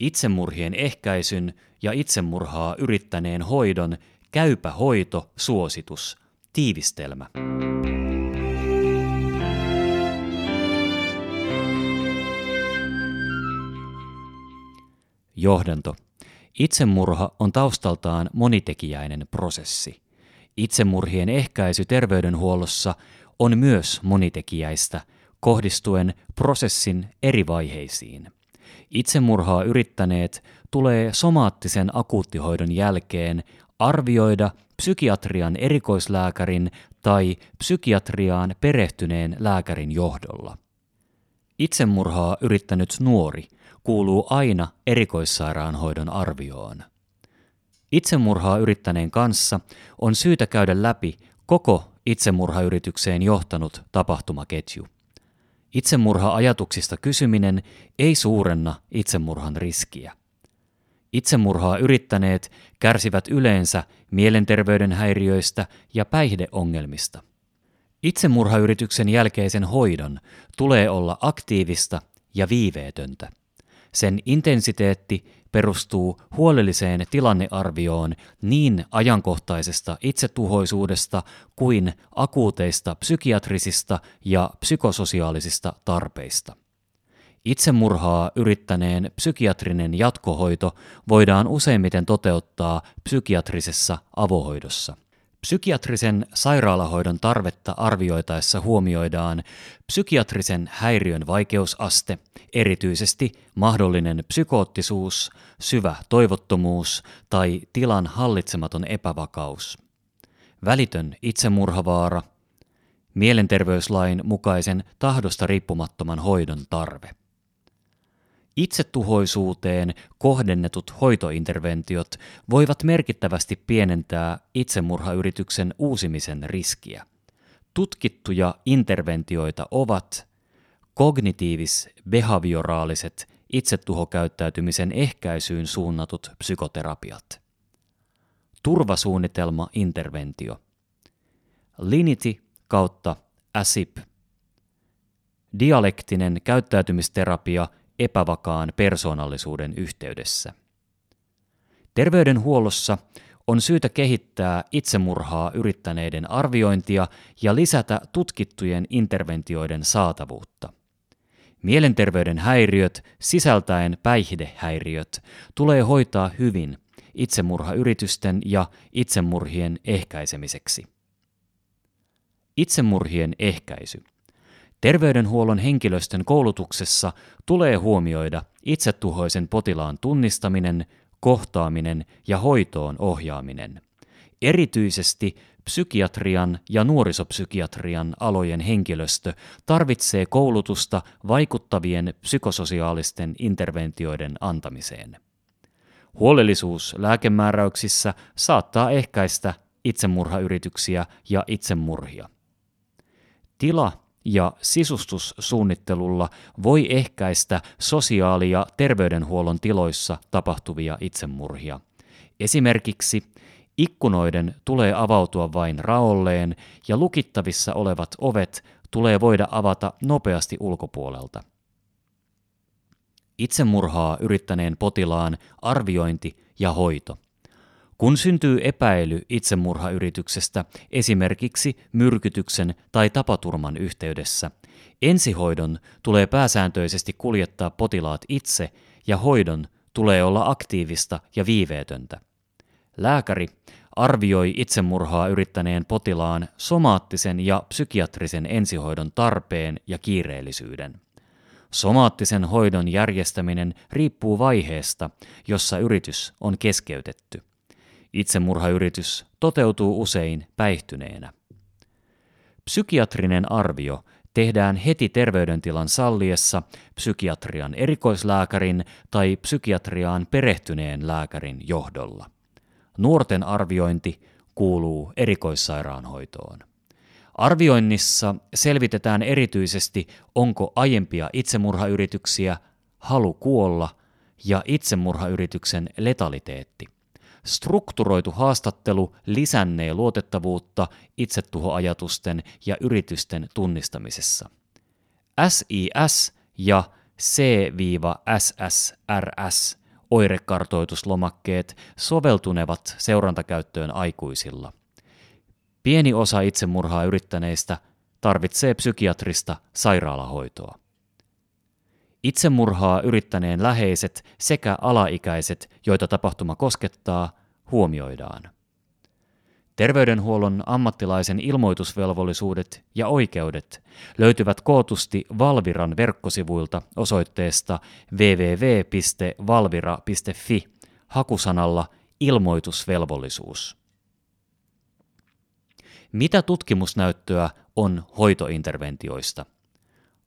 Itsemurhien ehkäisyn ja itsemurhaa yrittäneen hoidon käypä hoito suositus. Tiivistelmä. Johdanto. Itsemurha on taustaltaan monitekijäinen prosessi. Itsemurhien ehkäisy terveydenhuollossa on myös monitekijäistä, kohdistuen prosessin eri vaiheisiin. Itsemurhaa yrittäneet tulee somaattisen akuuttihoidon jälkeen arvioida psykiatrian erikoislääkärin tai psykiatriaan perehtyneen lääkärin johdolla. Itsemurhaa yrittänyt nuori kuuluu aina erikoissairaanhoidon arvioon. Itsemurhaa yrittäneen kanssa on syytä käydä läpi koko itsemurhayritykseen johtanut tapahtumaketju. Itsemurha-ajatuksista kysyminen ei suurenna itsemurhan riskiä. Itsemurhaa yrittäneet kärsivät yleensä mielenterveyden häiriöistä ja päihdeongelmista. Itsemurhayrityksen jälkeisen hoidon tulee olla aktiivista ja viiveetöntä. Sen intensiteetti perustuu huolelliseen tilannearvioon niin ajankohtaisesta itsetuhoisuudesta kuin akuuteista psykiatrisista ja psykososiaalisista tarpeista. Itsemurhaa yrittäneen psykiatrinen jatkohoito voidaan useimmiten toteuttaa psykiatrisessa avohoidossa. Psykiatrisen sairaalahoidon tarvetta arvioitaessa huomioidaan psykiatrisen häiriön vaikeusaste, erityisesti mahdollinen psykoottisuus, syvä toivottomuus tai tilan hallitsematon epävakaus. Välitön itsemurhavaara, mielenterveyslain mukaisen tahdosta riippumattoman hoidon tarve. Itsetuhoisuuteen kohdennetut hoitointerventiot voivat merkittävästi pienentää itsemurhayrityksen uusimisen riskiä. Tutkittuja interventioita ovat kognitiivis-behavioraaliset itsetuhokäyttäytymisen ehkäisyyn suunnatut psykoterapiat. Turvasuunnitelma interventio. Linity kautta ASIP. Dialektinen käyttäytymisterapia epävakaan persoonallisuuden yhteydessä. Terveydenhuollossa on syytä kehittää itsemurhaa yrittäneiden arviointia ja lisätä tutkittujen interventioiden saatavuutta. Mielenterveyden häiriöt, sisältäen päihdehäiriöt, tulee hoitaa hyvin itsemurhayritysten ja itsemurhien ehkäisemiseksi. Itsemurhien ehkäisy – Terveydenhuollon henkilöstön koulutuksessa tulee huomioida itsetuhoisen potilaan tunnistaminen, kohtaaminen ja hoitoon ohjaaminen. Erityisesti psykiatrian ja nuorisopsykiatrian alojen henkilöstö tarvitsee koulutusta vaikuttavien psykososiaalisten interventioiden antamiseen. Huolellisuus lääkemääräyksissä saattaa ehkäistä itsemurhayrityksiä ja itsemurhia. Tila ja sisustussuunnittelulla voi ehkäistä sosiaali- ja terveydenhuollon tiloissa tapahtuvia itsemurhia. Esimerkiksi ikkunoiden tulee avautua vain raolleen ja lukittavissa olevat ovet tulee voida avata nopeasti ulkopuolelta. Itsemurhaa yrittäneen potilaan arviointi ja hoito – kun syntyy epäily itsemurhayrityksestä esimerkiksi myrkytyksen tai tapaturman yhteydessä, ensihoidon tulee pääsääntöisesti kuljettaa potilaat itse ja hoidon tulee olla aktiivista ja viiveetöntä. Lääkäri arvioi itsemurhaa yrittäneen potilaan somaattisen ja psykiatrisen ensihoidon tarpeen ja kiireellisyyden. Somaattisen hoidon järjestäminen riippuu vaiheesta, jossa yritys on keskeytetty. Itsemurhayritys toteutuu usein päihtyneenä. Psykiatrinen arvio tehdään heti terveydentilan salliessa psykiatrian erikoislääkärin tai psykiatriaan perehtyneen lääkärin johdolla. Nuorten arviointi kuuluu erikoissairaanhoitoon. Arvioinnissa selvitetään erityisesti, onko aiempia itsemurhayrityksiä, halu kuolla ja itsemurhayrityksen letaliteetti. Strukturoitu haastattelu lisännee luotettavuutta itsetuhoajatusten ja yritysten tunnistamisessa. SIS ja C-SSRS oirekartoituslomakkeet soveltunevat seurantakäyttöön aikuisilla. Pieni osa itsemurhaa yrittäneistä tarvitsee psykiatrista sairaalahoitoa. Itsemurhaa yrittäneen läheiset sekä alaikäiset, joita tapahtuma koskettaa, huomioidaan. Terveydenhuollon ammattilaisen ilmoitusvelvollisuudet ja oikeudet löytyvät kootusti Valviran verkkosivuilta osoitteesta www.valvira.fi hakusanalla ilmoitusvelvollisuus. Mitä tutkimusnäyttöä on hoitointerventioista?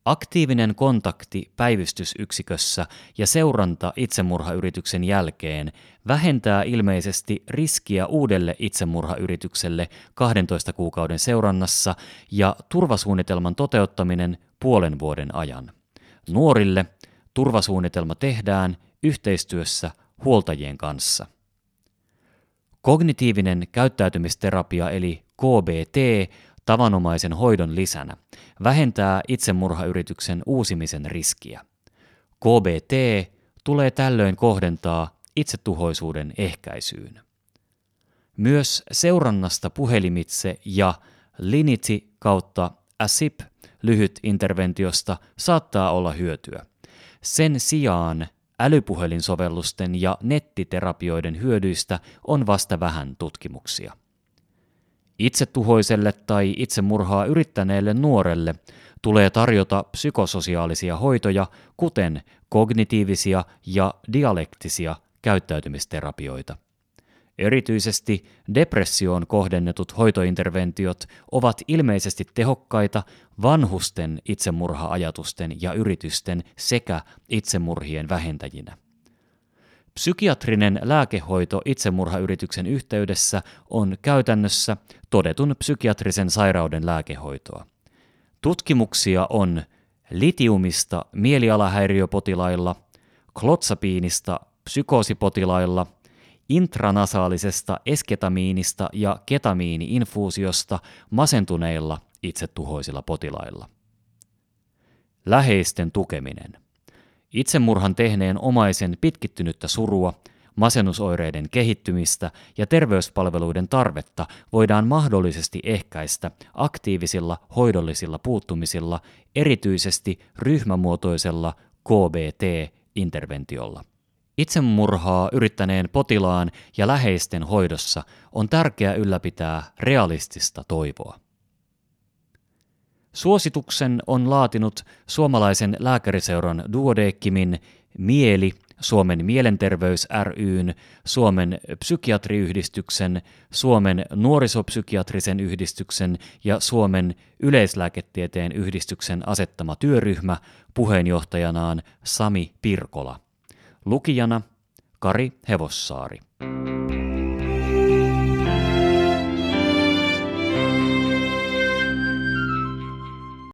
Aktiivinen kontakti päivystysyksikössä ja seuranta itsemurhayrityksen jälkeen vähentää ilmeisesti riskiä uudelle itsemurhayritykselle 12 kuukauden seurannassa ja turvasuunnitelman toteuttaminen puolen vuoden ajan. Nuorille turvasuunnitelma tehdään yhteistyössä huoltajien kanssa. Kognitiivinen käyttäytymisterapia eli KBT tavanomaisen hoidon lisänä vähentää itsemurhayrityksen uusimisen riskiä. KBT tulee tällöin kohdentaa itsetuhoisuuden ehkäisyyn. Myös seurannasta puhelimitse ja Linity kautta ASIP lyhyt interventiosta saattaa olla hyötyä. Sen sijaan älypuhelinsovellusten ja nettiterapioiden hyödyistä on vasta vähän tutkimuksia. Itsetuhoiselle tai itsemurhaa yrittäneelle nuorelle tulee tarjota psykososiaalisia hoitoja, kuten kognitiivisia ja dialektisia käyttäytymisterapioita. Erityisesti depressioon kohdennetut hoitointerventiot ovat ilmeisesti tehokkaita vanhusten itsemurha-ajatusten ja yritysten sekä itsemurhien vähentäjinä. Psykiatrinen lääkehoito itsemurhayrityksen yhteydessä on käytännössä todetun psykiatrisen sairauden lääkehoitoa. Tutkimuksia on litiumista mielialahäiriöpotilailla, klotsapiinista psykoosipotilailla, intranasaalisesta esketamiinista ja ketamiini-infuusiosta masentuneilla itsetuhoisilla potilailla. Läheisten tukeminen – Itsemurhan tehneen omaisen pitkittynyttä surua, masennusoireiden kehittymistä ja terveyspalveluiden tarvetta voidaan mahdollisesti ehkäistä aktiivisilla hoidollisilla puuttumisilla, erityisesti ryhmämuotoisella KBT-interventiolla. Itsemurhaa yrittäneen potilaan ja läheisten hoidossa on tärkeää ylläpitää realistista toivoa. Suosituksen on laatinut suomalaisen lääkäriseuran Duodeckimin Mieli, Suomen mielenterveys ryn, Suomen psykiatriyhdistyksen, Suomen nuorisopsykiatrisen yhdistyksen ja Suomen yleislääketieteen yhdistyksen asettama työryhmä puheenjohtajanaan Sami Pirkola. Lukijana Kari Hevossaari.